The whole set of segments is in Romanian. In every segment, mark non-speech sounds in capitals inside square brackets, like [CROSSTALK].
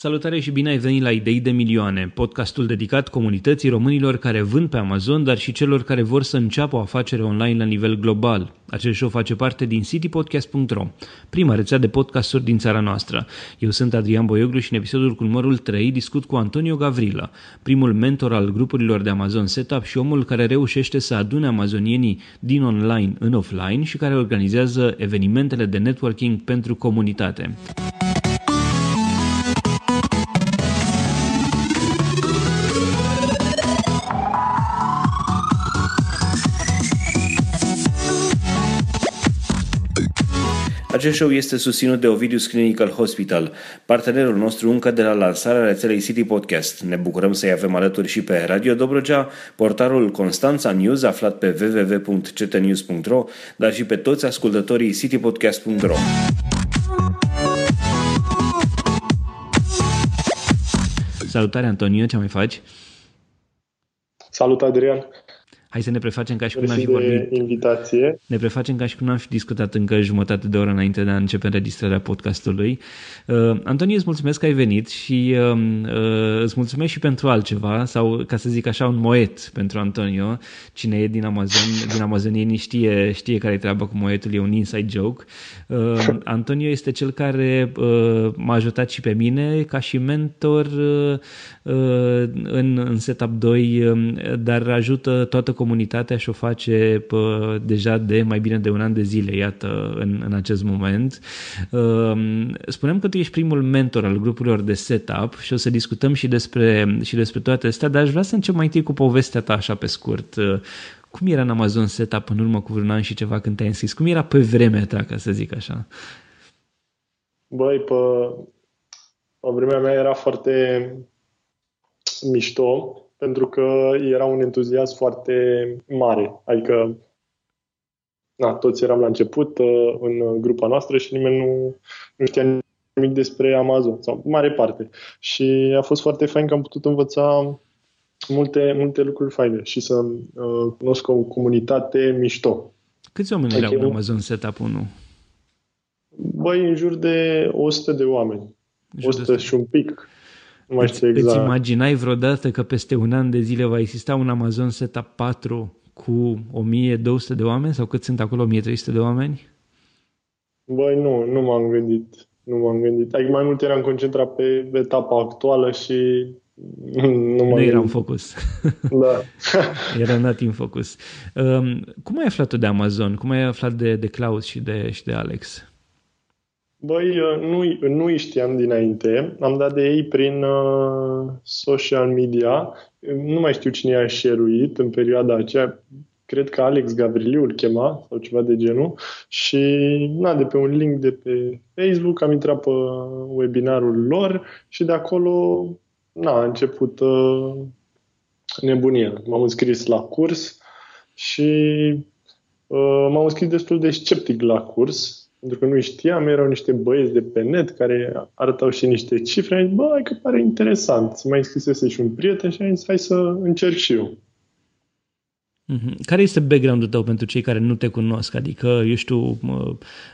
Salutare și bine ai venit la Idei de Milioane, podcastul dedicat comunității românilor care vând pe Amazon, dar și celor care vor să înceapă o afacere online la nivel global. Acest show face parte din citypodcast.ro, prima rețea de podcasturi din țara noastră. Eu sunt Adrian Boioglu și în episodul cu numărul 3 discut cu Antonio Gavrila, primul mentor al grupurilor de Amazon Setup și omul care reușește să adune amazonienii din online în offline și care organizează evenimentele de networking pentru comunitate. Acest show este susținut de Ovidius Clinical Hospital, partenerul nostru încă de la lansarea rețelei City Podcast. Ne bucurăm să-i avem alături și pe Radio Dobrogea, portarul Constanța News aflat pe www.ctnews.ro, dar și pe toți ascultătorii citypodcast.ro. Salutare Antonio, ce mai faci? Salut Adrian! Hai să ne prefacem ca și cum am fi vorbit. invitație. Ne prefacem ca și cum am fi discutat încă jumătate de oră înainte de a începe înregistrarea podcastului. Uh, Antonie, îți mulțumesc că ai venit și uh, uh, îți mulțumesc și pentru altceva, sau ca să zic așa, un moet pentru Antonio. Cine e din Amazon, din amazonieni știe, știe care e treaba cu moetul, e un inside joke. Uh, Antonio este cel care uh, m-a ajutat și pe mine ca și mentor uh, uh, în, în Setup 2, uh, dar ajută toată comunitatea și o face pă, deja de mai bine de un an de zile, iată, în, în acest moment. Um, spuneam că tu ești primul mentor al grupurilor de setup și o să discutăm și despre, și despre toate astea, dar aș vrea să încep mai întâi cu povestea ta așa pe scurt. Cum era în Amazon Setup în urmă cu vreun an și ceva când te-ai înscris? Cum era pe vremea ta, ca să zic așa? Băi, pe, pe vremea mea era foarte mișto pentru că era un entuziasm foarte mare. Adică, na, toți eram la început uh, în grupa noastră și nimeni nu, nu știa nimic despre Amazon, sau mare parte. Și a fost foarte fain că am putut învăța multe, multe lucruri faine și să uh, cunosc o comunitate mișto. Câți oameni adică erau în Amazon Setup 1? Băi, în jur de 100 de oameni. 100 și un pic. Nu mai știu exact. Îți imaginai vreodată că peste un an de zile va exista un Amazon Setup 4 cu 1200 de oameni sau cât sunt acolo 1300 de oameni? Băi, nu, nu m-am gândit. Nu m-am gândit. Adică mai mult eram concentrat pe etapa actuală și nu, nu era în focus. Da. [LAUGHS] [LAUGHS] era not în focus. Um, cum ai aflat tu de Amazon? Cum ai aflat de, de Claus și de, și de Alex? Băi, nu, nu știam dinainte. Am dat de ei prin uh, social media. Nu mai știu cine a șeruit în perioada aceea. Cred că Alex Gavriliu îl chema sau ceva de genul. Și na, de pe un link de pe Facebook am intrat pe webinarul lor și de acolo na, a început uh, nebunia. M-am înscris la curs și uh, m-am înscris destul de sceptic la curs pentru că nu știam, erau niște băieți de pe net care arătau și niște cifre. Am zis, bă, că pare interesant. Se mai scrisese și un prieten și am zis, hai să încerc și eu. Mhm. Care este background-ul tău pentru cei care nu te cunosc? Adică, eu știu,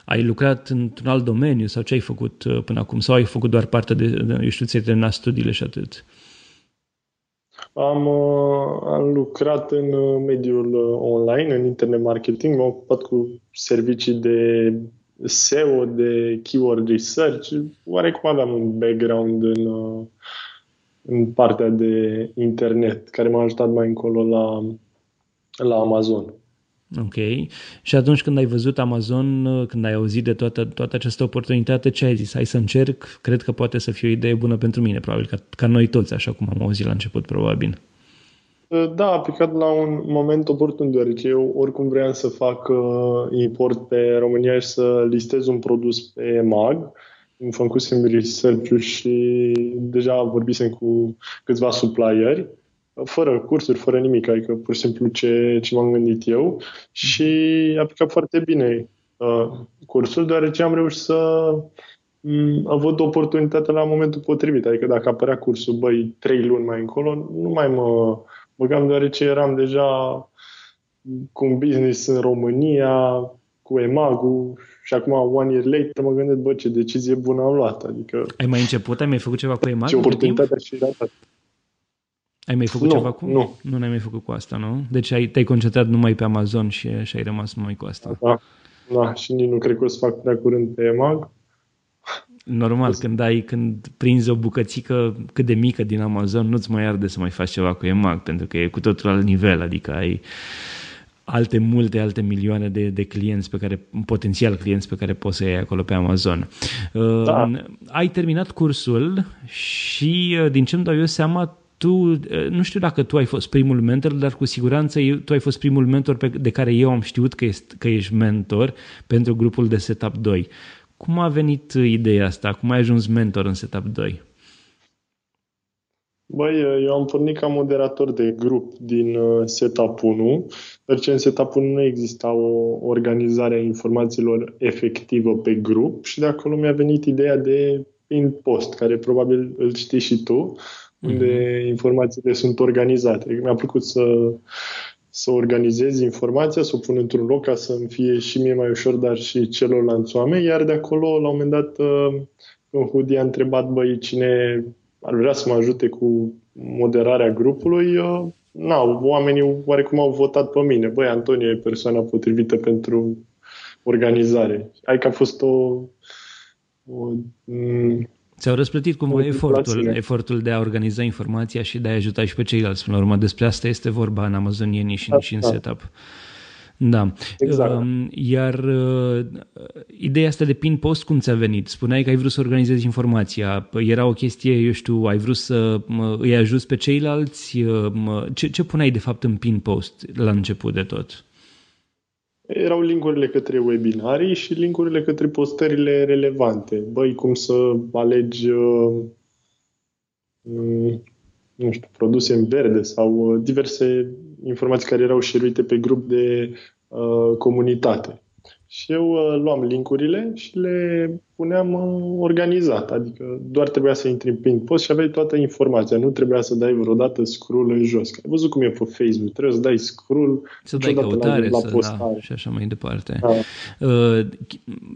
ai lucrat într-un alt domeniu sau ce ai făcut uh, până acum? Sau ai făcut doar parte de, eu știu, ți-ai terminat studiile și atât? Am, uh, am lucrat în uh, mediul online, în internet marketing, m-am ocupat cu servicii de SEO, de keyword research, oarecum aveam un background în, uh, în partea de internet, care m-a ajutat mai încolo la, la Amazon. Ok. Și atunci când ai văzut Amazon, uh, când ai auzit de toată, toată această oportunitate, ce ai zis? Hai să încerc, cred că poate să fie o idee bună pentru mine, probabil, ca, ca noi toți, așa cum am auzit la început, probabil. Da, a picat la un moment oportun, deoarece eu oricum vreau să fac uh, import pe România și să listez un produs pe MAG. Îmi făcusem research și deja vorbisem cu câțiva supplieri, fără cursuri, fără nimic, adică pur și simplu ce, ce m-am gândit eu și a picat foarte bine uh, cursul, deoarece am reușit să mm, văd oportunitatea la momentul potrivit. Adică dacă apărea cursul, băi, trei luni mai încolo, nu mai mă băgam deoarece eram deja cu un business în România, cu EMAG-ul Și acum, one year later, mă gândesc, bă, ce decizie bună am luat. Adică, ai mai început? Ai mai făcut ceva cu EMAG? Ce oportunitate și ratat. Ai mai făcut nu, ceva cu? Nu. Nu ai mai făcut cu asta, nu? Deci ai, te-ai concentrat numai pe Amazon și, și ai rămas numai cu asta. Da. da, și nici nu cred că o să fac prea curând pe EMAG. Normal, când ai, când prinzi o bucățică cât de mică din Amazon, nu-ți mai arde să mai faci ceva cu EMAG, pentru că e cu totul alt nivel, adică ai alte multe, alte milioane de, de clienți pe care, potențial clienți pe care poți să iei acolo pe Amazon. Da. Uh, ai terminat cursul și uh, din ce îmi dau eu seama, tu, uh, nu știu dacă tu ai fost primul mentor, dar cu siguranță eu, tu ai fost primul mentor pe, de care eu am știut că, este, că ești mentor pentru grupul de Setup 2. Cum a venit ideea asta? Cum ai ajuns mentor în Setup 2? Băi, eu am pornit ca moderator de grup din Setup 1 ce în setup nu exista o organizare a informațiilor efectivă pe grup și de acolo mi-a venit ideea de pin post, care probabil îl știi și tu, unde mm-hmm. informațiile sunt organizate. Mi-a plăcut să, să organizez informația, să o pun într-un loc ca să-mi fie și mie mai ușor, dar și celorlalți oameni, iar de acolo, la un moment dat, în uh, Hudi a întrebat, băi, cine ar vrea să mă ajute cu moderarea grupului, uh, na, oamenii oarecum au votat pe mine. Băi, Antonio e persoana potrivită pentru organizare. Hai că a fost o... o m- Ți-au răsplătit cumva efortul, efortul de a organiza informația și de a ajuta și pe ceilalți. Până la urmă, despre asta este vorba în Amazonieni și, da, și în da. setup. Da. Exact. Um, iar uh, ideea asta de pin post, cum ți-a venit? Spuneai că ai vrut să organizezi informația. Era o chestie, eu știu, ai vrut să uh, îi ajuți pe ceilalți? Uh, ce, ce puneai de fapt în pin post la început de tot? Erau linkurile către webinarii și linkurile către postările relevante. Băi, cum să alegi uh, nu știu, produse în verde sau uh, diverse informații care erau șeruite pe grup de uh, comunitate. Și eu uh, luam linkurile și le puneam uh, organizat, adică doar trebuia să intri în pin post și aveai toată informația, nu trebuia să dai vreodată scroll în jos. Ai văzut cum e pe Facebook, trebuie să dai scroll să dai căutare la, la să, da, și așa mai departe. Da. Uh,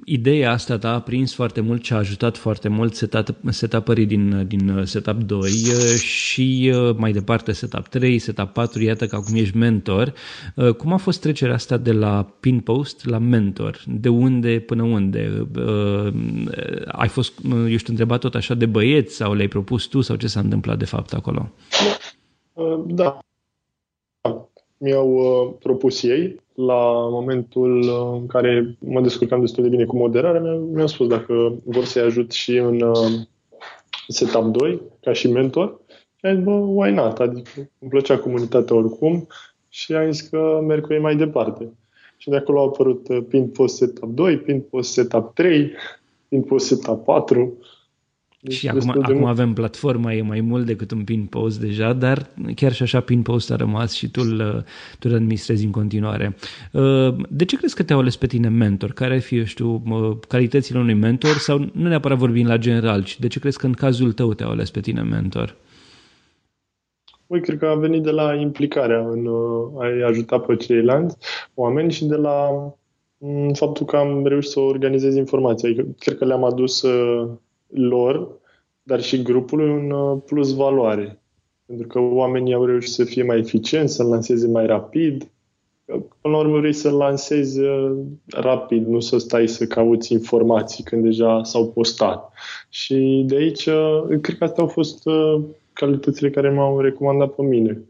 ideea asta ta a prins foarte mult și a ajutat foarte mult setup, setup din, din Setup 2 uh, și uh, mai departe Setup 3, Setup 4, iată că acum ești mentor. Uh, cum a fost trecerea asta de la pin post la mentor? De unde până unde? Uh, ai fost, eu știu, întrebat tot așa de băieți sau le-ai propus tu sau ce s-a întâmplat de fapt acolo? Da. Mi-au uh, propus ei la momentul în care mă descurcam destul de bine cu moderarea, mi-au spus dacă vor să-i ajut și în uh, setup 2 ca și mentor. Și am zis, bă, why not? Adică îmi plăcea comunitatea oricum și am zis că merg cu ei mai departe. Și de acolo au apărut uh, Pin Post Setup 2, Pin Post Setup 3, Pin Post Setup 4. Deci și acum, acum avem platforma, e mai mult decât un pin post deja, dar chiar și așa pin post a rămas și tu îl, tu îl administrezi în continuare. Uh, de ce crezi că te-au ales pe tine mentor? Care ar fi, eu știu, calitățile unui mentor sau nu neapărat vorbind la general, ci de ce crezi că în cazul tău te-au ales pe tine mentor? Păi, cred că a venit de la implicarea în uh, a-i ajuta pe ceilalți oameni și de la mm, faptul că am reușit să organizez informația. Adică, cred că le-am adus uh, lor, dar și grupului un uh, plus valoare. Pentru că oamenii au reușit să fie mai eficienți, să lanseze mai rapid. Până la urmă vrei să lansezi rapid, nu să stai să cauți informații când deja s-au postat. Și de aici, cred că astea au fost calitățile care m-au recomandat pe mine.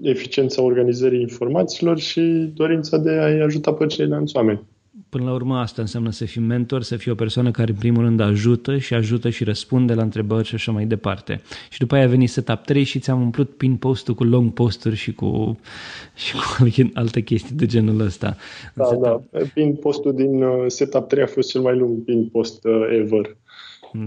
Um, eficiența organizării informațiilor și dorința de a-i ajuta pe ceilalți oameni. Până la urmă asta înseamnă să fii mentor, să fii o persoană care în primul rând ajută și ajută și răspunde la întrebări și așa mai departe. Și după aia a venit setup 3 și ți-am umplut pin postul cu long posturi și cu, [LAUGHS] și cu alte chestii de genul ăsta. Da, setup... da. Pin postul din uh, setup 3 a fost cel mai lung pin post uh, ever.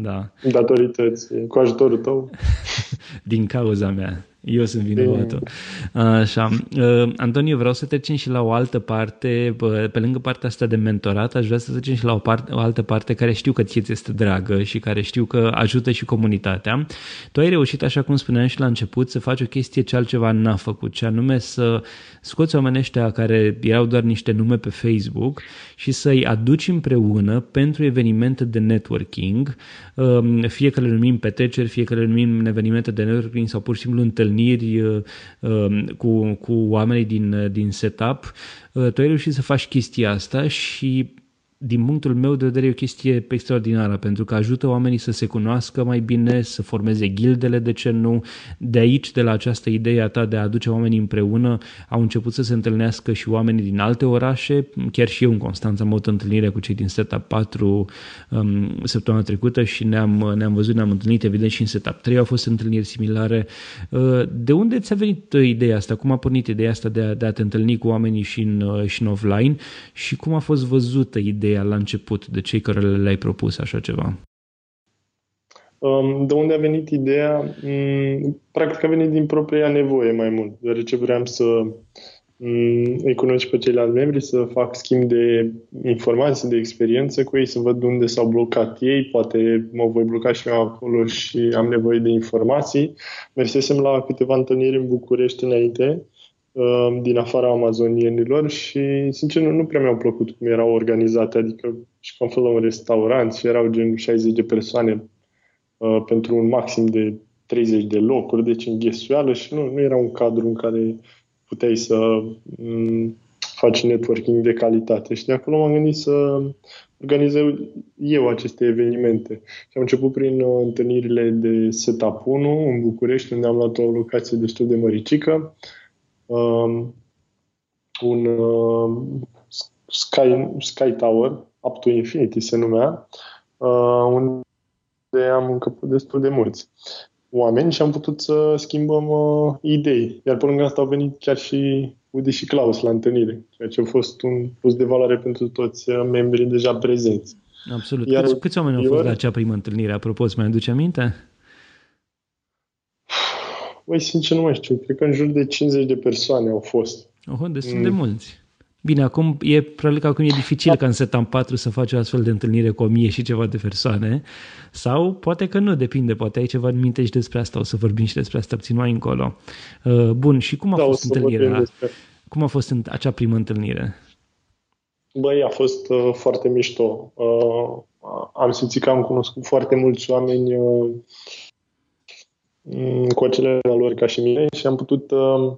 Da. Datorități, cu ajutorul tău. [LAUGHS] Din cauza mea. Eu sunt vinovatul. Așa. Uh, Antonio, vreau să trecem și la o altă parte, pe lângă partea asta de mentorat, aș vrea să trecem și la o, parte, o altă parte care știu că ție ți este dragă și care știu că ajută și comunitatea. Tu ai reușit, așa cum spuneam și la început, să faci o chestie ce altceva n-a făcut, ce anume să scoți oamenii ăștia care erau doar niște nume pe Facebook și să-i aduci împreună pentru evenimente de networking, um, fie că le numim petreceri, fie că le numim evenimente de networking sau pur și simplu întâlniri uh, um, cu, cu oamenii din, din setup, uh, tu ai reușit să faci chestia asta și din punctul meu de vedere, e o chestie extraordinară, pentru că ajută oamenii să se cunoască mai bine, să formeze gildele, de ce nu. De aici, de la această idee a ta de a aduce oamenii împreună, au început să se întâlnească și oamenii din alte orașe. Chiar și eu în Constanța am avut întâlnire cu cei din Setup 4 um, săptămâna trecută și ne-am, ne-am văzut, ne-am întâlnit, evident, și în Setup 3 au fost întâlniri similare. Uh, de unde ți-a venit ideea asta? Cum a pornit ideea asta de a, de a te întâlni cu oamenii și în, uh, și în offline? Și cum a fost văzută ideea ideea la început de cei care le-ai propus așa ceva? Um, de unde a venit ideea? Mm, practic a venit din propria nevoie mai mult, deoarece vreau să mm, îi cunosc pe ceilalți membri, să fac schimb de informații, de experiență cu ei, să văd unde s-au blocat ei, poate mă voi bloca și eu acolo și am nevoie de informații. Mersesem la câteva întâlniri în București înainte Um, din afara amazonienilor și, sincer, nu, nu prea mi-au plăcut cum erau organizate, adică și cum la un restaurant și erau gen 60 de persoane uh, pentru un maxim de 30 de locuri, deci înghesuială și nu, nu era un cadru în care puteai să um, faci networking de calitate. Și de acolo m-am gândit să organizez eu aceste evenimente. Și am început prin uh, întâlnirile de Setup 1 în București, unde am luat o locație destul de măricică um, un uh, Sky, Sky Tower, Up to Infinity se numea, uh, unde am încăput destul de mulți oameni și am putut să schimbăm uh, idei. Iar pe lângă asta au venit chiar și Udi și Claus la întâlnire, ceea ce a fost un plus de valoare pentru toți uh, membrii deja prezenți. Absolut. Iar câți, câți oameni au fost la acea primă întâlnire? Apropo, îți mai aduce aminte? Băi, sincer, nu mai știu. Cred că în jur de 50 de persoane au fost. Oh, destul mm. de mulți. Bine, acum e probabil că acum e dificil da. ca în setam 4 să faci o astfel de întâlnire cu o mie și ceva de persoane sau poate că nu, depinde, poate ai ceva în minte și despre asta, o să vorbim și despre asta puțin mai încolo. Uh, bun, și cum a da, fost întâlnirea? Cum a fost în acea primă întâlnire? Băi, a fost uh, foarte mișto. Uh, am simțit că am cunoscut foarte mulți oameni uh, Mm, cu acele valori ca și mine și am putut uh,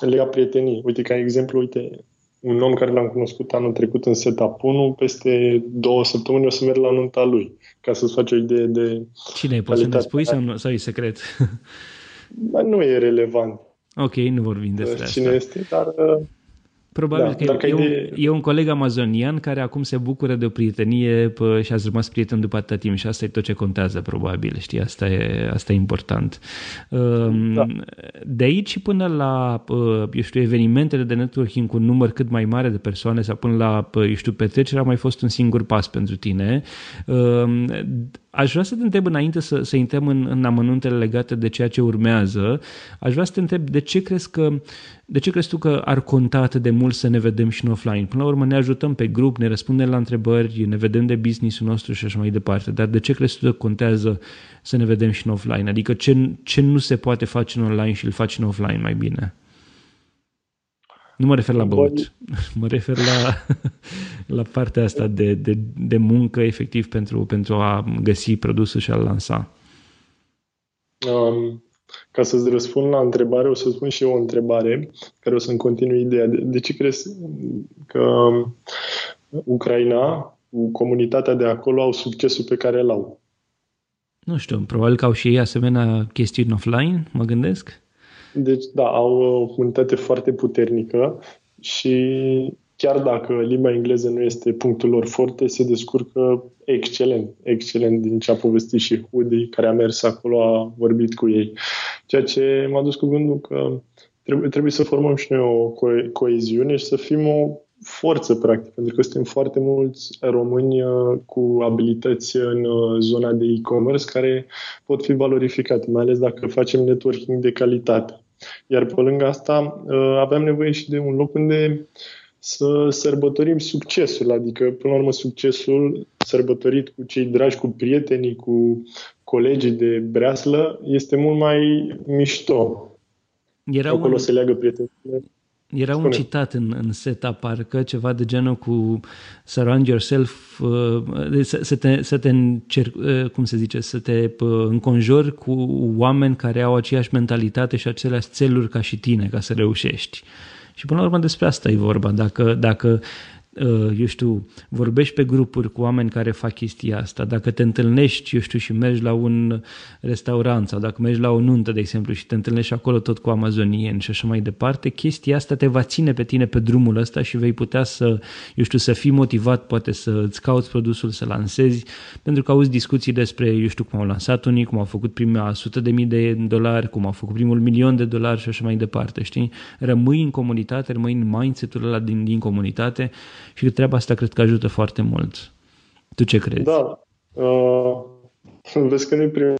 lega prietenii. Uite, ca exemplu, uite, un om care l-am cunoscut anul trecut în setup 1, peste două săptămâni o să merg la nunta lui, ca să-ți faci o idee de Cine e? Poți să ne spui sau, sau e secret? nu e relevant. Ok, nu vorbim despre Cine asta. este, dar uh, Probabil da, că e, un, e un coleg amazonian care acum se bucură de o prietenie pă, și ați rămas prieten după atâta timp și asta e tot ce contează, probabil, știi, asta e, asta e important. Um, da. De aici până la, eu știu, evenimentele de networking cu un număr cât mai mare de persoane sau până la, eu știu, petrecerea a mai fost un singur pas pentru tine. Um, Aș vrea să te întreb înainte să, să intrăm în, în amănuntele legate de ceea ce urmează, aș vrea să te întreb de ce crezi că de ce crezi tu că ar conta atât de mult să ne vedem și în offline? Până la urmă ne ajutăm pe grup, ne răspundem la întrebări, ne vedem de business-ul nostru și așa mai departe. Dar de ce crezi tu că contează să ne vedem și în offline? Adică ce, ce nu se poate face în online și îl faci în offline mai bine? Nu mă refer la băut, [LAUGHS] mă refer la, [LAUGHS] la partea asta de, de, de muncă efectiv pentru, pentru a găsi produsul și a-l lansa. Um, ca să-ți răspund la întrebare, o să spun și eu o întrebare care o să-mi continui ideea. De, de ce crezi că Ucraina, cu comunitatea de acolo, au succesul pe care îl au? Nu știu, probabil că au și ei asemenea chestiuni offline, mă gândesc. Deci, da, au o comunitate foarte puternică și chiar dacă limba engleză nu este punctul lor forte, se descurcă excelent, excelent din ce a povestit și Hudi, care a mers acolo, a vorbit cu ei. Ceea ce m-a dus cu gândul că trebuie, trebuie să formăm și noi o co- coeziune și să fim o forță, practic, pentru că suntem foarte mulți români uh, cu abilități în uh, zona de e-commerce care pot fi valorificate, mai ales dacă facem networking de calitate. Iar pe lângă asta uh, aveam nevoie și de un loc unde să sărbătorim succesul, adică până la urmă succesul sărbătorit cu cei dragi, cu prietenii, cu colegii de breaslă este mult mai mișto. Era Acolo un... se leagă prietenii. Era Spune. un citat în, în setup, parcă ceva de genul cu surround yourself, uh, să, să te, să te încer, uh, cum se zice, să te uh, înconjori cu oameni care au aceeași mentalitate și aceleași țeluri ca și tine ca să reușești. Și până la urmă despre asta e vorba. Dacă, dacă Uh, eu știu, vorbești pe grupuri cu oameni care fac chestia asta, dacă te întâlnești, eu știu, și mergi la un restaurant sau dacă mergi la o nuntă, de exemplu, și te întâlnești acolo tot cu amazonieni și așa mai departe, chestia asta te va ține pe tine pe drumul ăsta și vei putea să, eu știu, să fii motivat, poate să îți cauți produsul, să lansezi, pentru că auzi discuții despre, eu știu, cum au lansat unii, cum au făcut prima sută de mii de dolari, cum au făcut primul milion de dolari și așa mai departe, știi? Rămâi în comunitate, rămâi în mindset-ul ăla din, din comunitate și treaba asta cred că ajută foarte mult. Tu ce crezi? Da. Uh, vezi că nu e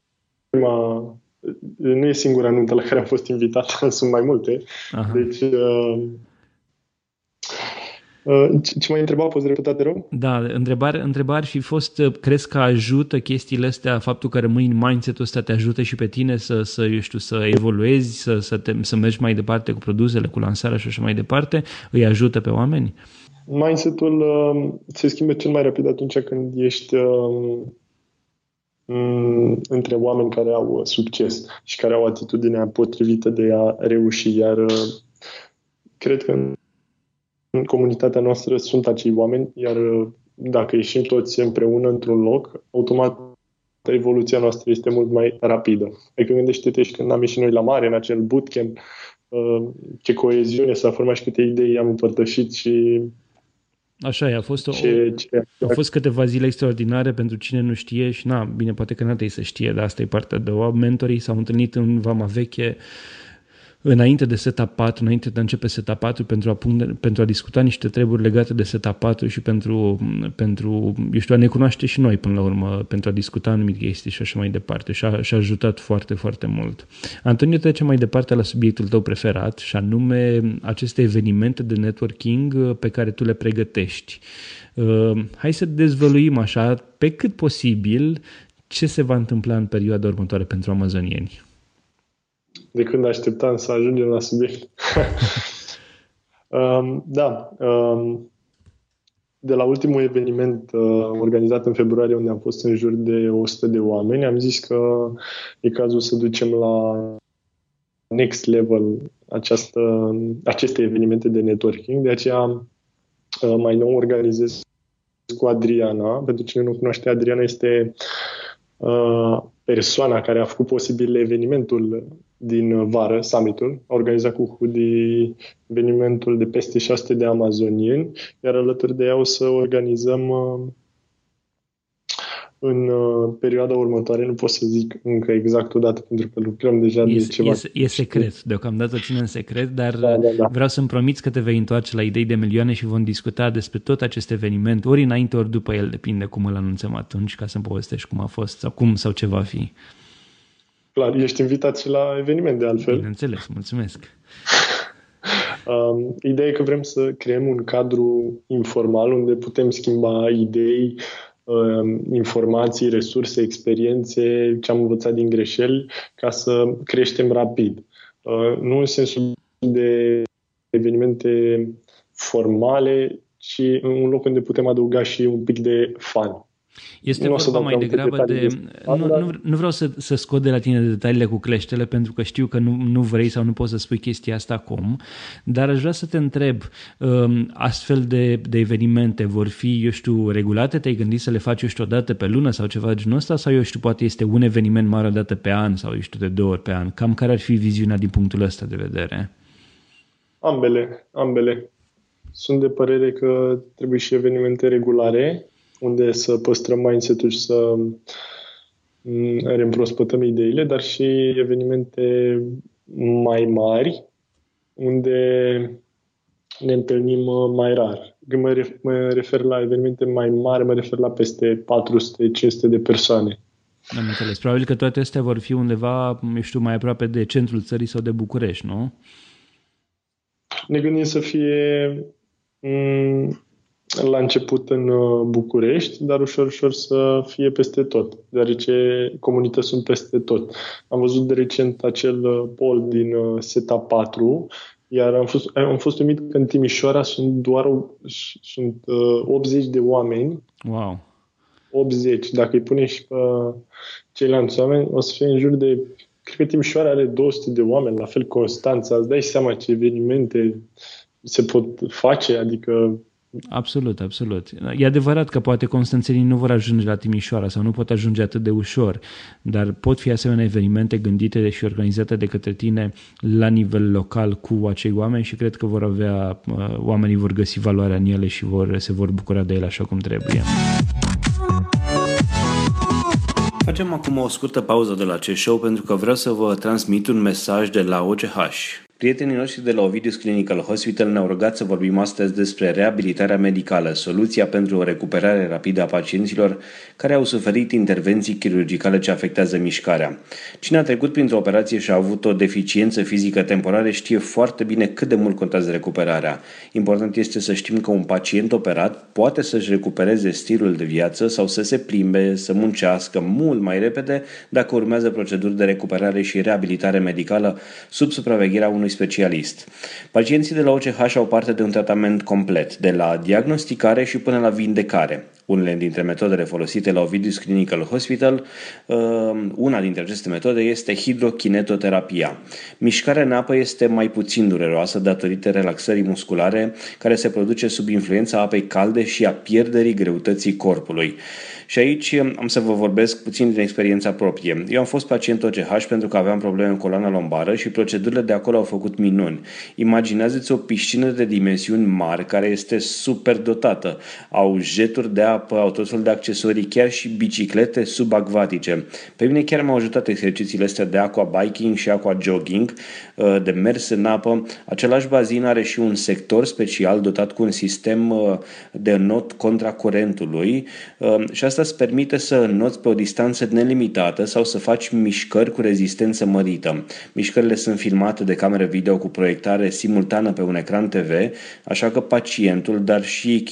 prima... Nu e singura nuntă la care am fost invitat, [LAUGHS] sunt mai multe. Aha. Deci... Uh, uh, ce mai întreba, poți repeta, te rog? Da, întrebare, întrebare și fost, uh, crezi că ajută chestiile astea, faptul că rămâi în mindset-ul ăsta, te ajută și pe tine să, să eu știu, să evoluezi, să, să, te, să mergi mai departe cu produsele, cu lansarea și așa mai departe, îi ajută pe oameni? Uh, mindset-ul uh, se schimbă cel mai rapid atunci când ești uh, între oameni care au uh, succes și care au atitudinea potrivită de a reuși. Iar uh, cred că în, în comunitatea noastră sunt acei oameni, iar uh, dacă ieșim toți împreună într-un loc, automat evoluția noastră este mult mai rapidă. Adică gândește-te și când am ieșit noi la mare, în acel bootcamp, uh, ce coeziune s-a format și câte idei am împărtășit și Așa e, a fost, o, ce, ce, au fost câteva zile extraordinare pentru cine nu știe și na, bine, poate că n-a să știe, dar asta e partea de o. Mentorii s-au întâlnit în Vama Veche, înainte de setup 4, înainte de a începe setup 4 pentru a, pune, pentru a discuta niște treburi legate de setup 4 și pentru, pentru, eu știu, a ne cunoaște și noi până la urmă, pentru a discuta anumite chestii și așa mai departe și a, și a ajutat foarte, foarte mult. Antonio, trece mai departe la subiectul tău preferat și anume aceste evenimente de networking pe care tu le pregătești. Uh, hai să dezvăluim așa, pe cât posibil, ce se va întâmpla în perioada următoare pentru amazonieni de când așteptam să ajungem la subiect. [LAUGHS] um, da, um, de la ultimul eveniment uh, organizat în februarie, unde am fost în jur de 100 de oameni, am zis că e cazul să ducem la next level această, aceste evenimente de networking. De aceea uh, mai nou organizez cu Adriana. Pentru cine nu cunoaște, Adriana este uh, persoana care a făcut posibil evenimentul din vară, summitul, a organizat cu Hudi evenimentul de peste 600 de amazonieni, iar alături de ea o să organizăm uh, în uh, perioada următoare, nu pot să zic încă exact o dată, pentru că lucrăm deja e, de ceva. E, e secret, deocamdată ține în secret, dar da, da, da. vreau să-mi promiți că te vei întoarce la idei de milioane și vom discuta despre tot acest eveniment, ori înainte, ori după el, depinde cum îl anunțăm atunci, ca să-mi povestești cum a fost sau cum sau ce va fi. Clar, ești invitat și la eveniment de altfel. Bineînțeles, mulțumesc. [LAUGHS] Um, ideea e că vrem să creăm un cadru informal unde putem schimba idei, um, informații, resurse, experiențe, ce am învățat din greșeli, ca să creștem rapid. Uh, nu în sensul de evenimente formale, ci în un loc unde putem adăuga și un pic de fun. Este nu vorba mai degrabă de... Nu, nu, nu vreau să, să scot de la tine detaliile cu cleștele, pentru că știu că nu, nu vrei sau nu poți să spui chestia asta acum, dar aș vrea să te întreb, um, astfel de, de evenimente vor fi, eu știu, regulate? Te-ai gândit să le faci, eu știu, o dată pe lună sau ceva de genul ăsta? Sau, eu știu, poate este un eveniment mare o dată pe an sau, eu știu, de două ori pe an? Cam care ar fi viziunea din punctul ăsta de vedere? Ambele, ambele. Sunt de părere că trebuie și evenimente regulare, unde să păstrăm mindset-ul și să mm, reîmprospătăm ideile, dar și evenimente mai mari, unde ne întâlnim uh, mai rar. Când mă refer la evenimente mai mari, mă refer la peste 400-500 de persoane. Am înțeles. Probabil că toate astea vor fi undeva, eu știu, mai aproape de centrul țării sau de București, nu? Ne gândim să fie m- la început în uh, București, dar ușor, ușor să fie peste tot, deoarece comunități sunt peste tot. Am văzut de recent acel uh, pol din uh, SETA 4, iar am fost, am fost umit că în Timișoara sunt doar sunt, uh, 80 de oameni. Wow! 80. Dacă îi punem și pe ceilalți oameni, o să fie în jur de... Cred că Timișoara are 200 de oameni, la fel Constanța. Îți dai seama ce evenimente se pot face, adică Absolut, absolut. E adevărat că poate constanțenii nu vor ajunge la Timișoara sau nu pot ajunge atât de ușor, dar pot fi asemenea evenimente gândite și organizate de către tine la nivel local cu acei oameni și cred că vor avea, uh, oamenii vor găsi valoarea în ele și vor, se vor bucura de ele așa cum trebuie. Facem acum o scurtă pauză de la acest show pentru că vreau să vă transmit un mesaj de la OCH. Prietenii noștri de la Ovidius Clinical Hospital ne-au rugat să vorbim astăzi despre reabilitarea medicală, soluția pentru o recuperare rapidă a pacienților care au suferit intervenții chirurgicale ce afectează mișcarea. Cine a trecut printr-o operație și a avut o deficiență fizică temporară știe foarte bine cât de mult contează recuperarea. Important este să știm că un pacient operat poate să-și recupereze stilul de viață sau să se plimbe, să muncească mult mai repede dacă urmează proceduri de recuperare și reabilitare medicală sub supravegherea unui specialist. Pacienții de la OCH au parte de un tratament complet, de la diagnosticare și până la vindecare. Unele dintre metodele folosite la Ovidius Clinical Hospital, uh, una dintre aceste metode este hidrokinetoterapia. Mișcarea în apă este mai puțin dureroasă datorită relaxării musculare care se produce sub influența apei calde și a pierderii greutății corpului. Și aici am să vă vorbesc puțin din experiența proprie. Eu am fost pacient OCH pentru că aveam probleme în coloana lombară și procedurile de acolo au făcut minuni. Imaginează-ți o piscină de dimensiuni mari care este super dotată. Au jeturi de apă, au tot fel de accesorii, chiar și biciclete subacvatice. Pe mine chiar m-au ajutat exercițiile astea de aqua biking și aqua jogging, uh, de mers în apă. Același bazin are și un sector special dotat cu un sistem uh, de not contra curentului uh, și asta îți permite să înnoți pe o distanță nelimitată sau să faci mișcări cu rezistență mărită. Mișcările sunt filmate de camere video cu proiectare simultană pe un ecran TV, așa că pacientul, dar și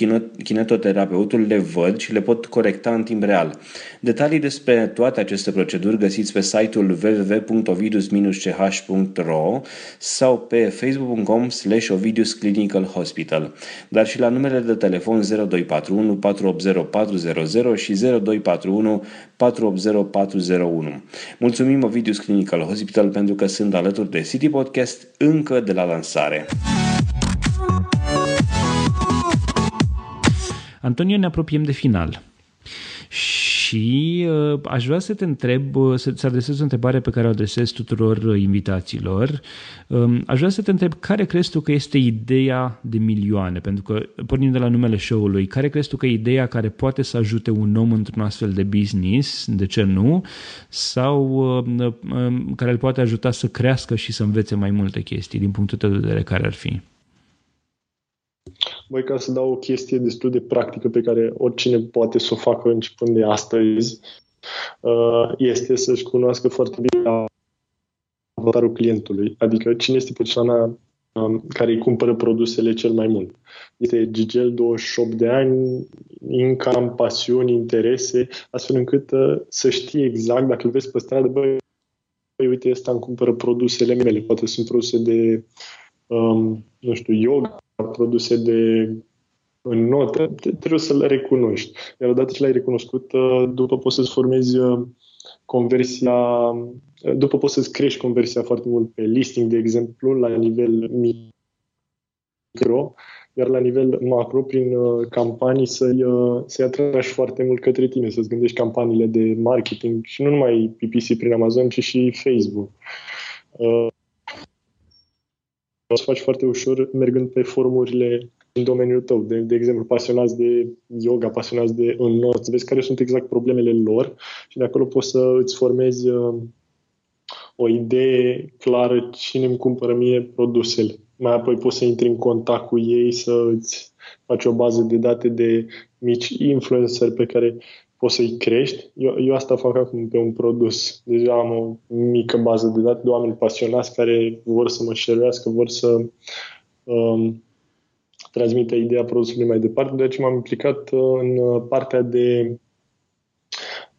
kinetoterapeutul le văd și le pot corecta în timp real. Detalii despre toate aceste proceduri găsiți pe site-ul www.ovidus-ch.ro sau pe facebook.com slash Ovidus Clinical Hospital, dar și la numele de telefon 0241 480 400 și 0241 480 401. Mulțumim Ovidius Clinical Hospital pentru că sunt alături de City Podcast încă de la lansare. Antonio, ne apropiem de final. Și uh, aș vrea să te întreb, uh, să-ți adresez o întrebare pe care o adresez tuturor uh, invitațiilor. Um, aș vrea să te întreb care crezi tu că este ideea de milioane? Pentru că, pornind de la numele show-ului, care crezi tu că e ideea care poate să ajute un om într-un astfel de business, de ce nu, sau uh, uh, care îl poate ajuta să crească și să învețe mai multe chestii, din punctul tău de vedere, care ar fi? Băi, ca să dau o chestie destul de practică pe care oricine poate să o facă începând de astăzi, uh, este să-și cunoască foarte bine avatarul clientului, adică cine este persoana um, care îi cumpără produsele cel mai mult. Este Gigel, 28 de ani, income, pasiuni, interese, astfel încât uh, să știe exact, dacă îl vezi pe stradă, băi, băi uite, ăsta îmi cumpără produsele mele, poate sunt produse de, um, nu știu, yoga, produse de în notă, trebuie să le recunoști. Iar odată ce l-ai recunoscut, uh, după poți să-ți formezi uh, conversia, uh, după poți să-ți crești conversia foarte mult pe listing, de exemplu, la nivel micro, iar la nivel macro, prin campanii, să-i, să-i atragi foarte mult către tine, să-ți gândești campaniile de marketing și nu numai PPC prin Amazon, ci și Facebook o să faci foarte ușor mergând pe forumurile în domeniul tău. De, de exemplu, pasionați de yoga, pasionați de înnot, vezi care sunt exact problemele lor și de acolo poți să îți formezi uh, o idee clară cine îmi cumpără mie produsele. Mai apoi poți să intri în contact cu ei, să îți faci o bază de date de mici influencer pe care poți să-i crești. Eu, eu asta fac acum pe un produs. Deja am o mică bază de date de oameni pasionați care vor să mă șeruiască, vor să um, transmită ideea produsului mai departe, de aceea m-am implicat uh, în partea de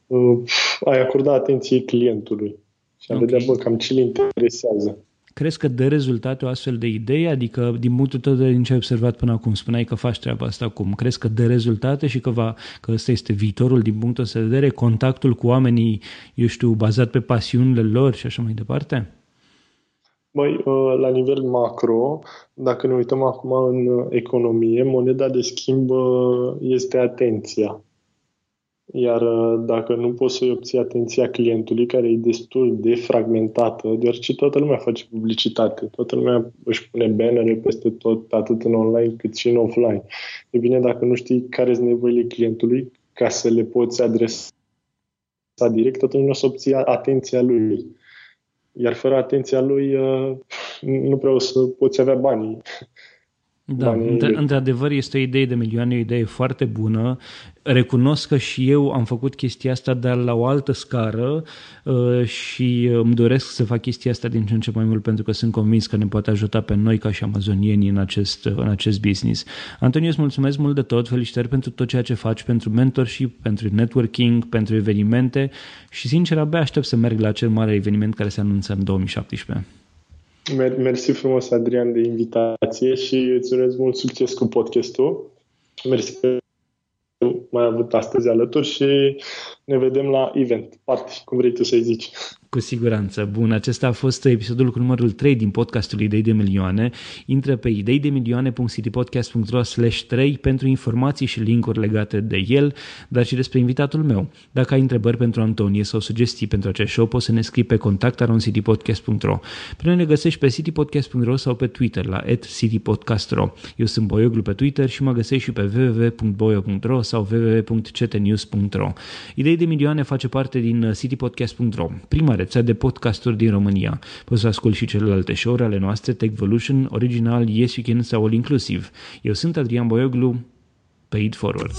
uh, a acorda atenție clientului și a okay. vedea bă, cam ce îl interesează. Crezi că dă rezultate o astfel de idee? Adică, din punctul tău de din ce ai observat până acum, spuneai că faci treaba asta acum. Crezi că dă rezultate și că, va, că ăsta este viitorul din punctul ăsta de vedere? Contactul cu oamenii, eu știu, bazat pe pasiunile lor și așa mai departe? Băi, uh, la nivel macro, dacă ne uităm acum în economie, moneda de schimb uh, este atenția. Iar uh, dacă nu poți să-i obții atenția clientului, care e destul de fragmentată, deoarece toată lumea face publicitate, toată lumea își pune bannere peste tot, atât în online cât și în offline. E bine, dacă nu știi care sunt nevoile clientului, ca să le poți adresa direct, atunci nu o să obții atenția lui. Iar fără atenția lui, uh, nu prea o să poți avea banii. Da, într-adevăr este o idee de milioane, o idee foarte bună. Recunosc că și eu am făcut chestia asta, dar la o altă scară uh, și îmi doresc să fac chestia asta din ce în ce mai mult pentru că sunt convins că ne poate ajuta pe noi ca și amazonieni în acest, în acest business. Antonio, îți mulțumesc mult de tot, felicitări pentru tot ceea ce faci, pentru mentorship, pentru networking, pentru evenimente și sincer abia aștept să merg la acel mare eveniment care se anunță în 2017. Mersi frumos, Adrian, de invitație și îți urez mult succes cu podcastul. Mersi că mai avut astăzi alături și ne vedem la event, party, cum vrei tu să-i zici. Cu siguranță. Bun, acesta a fost episodul cu numărul 3 din podcastul Idei de Milioane. Intră pe ideidemilioane.citypodcast.ro slash 3 pentru informații și linkuri legate de el, dar și despre invitatul meu. Dacă ai întrebări pentru Antonie sau sugestii pentru acest show, poți să ne scrii pe contact.citypodcast.ro Pe noi ne găsești pe citypodcast.ro sau pe Twitter la citypodcast.ro Eu sunt Boioglu pe Twitter și mă găsești și pe www.boio.ro sau www.ctnews.ro Idei de Milioane face parte din citypodcast.ro, prima rețea de podcasturi din România. Poți să ascult și celelalte show-uri ale noastre, Techvolution, Original, Yes You Can sau All Inclusive. Eu sunt Adrian Boioglu, Paid Forward.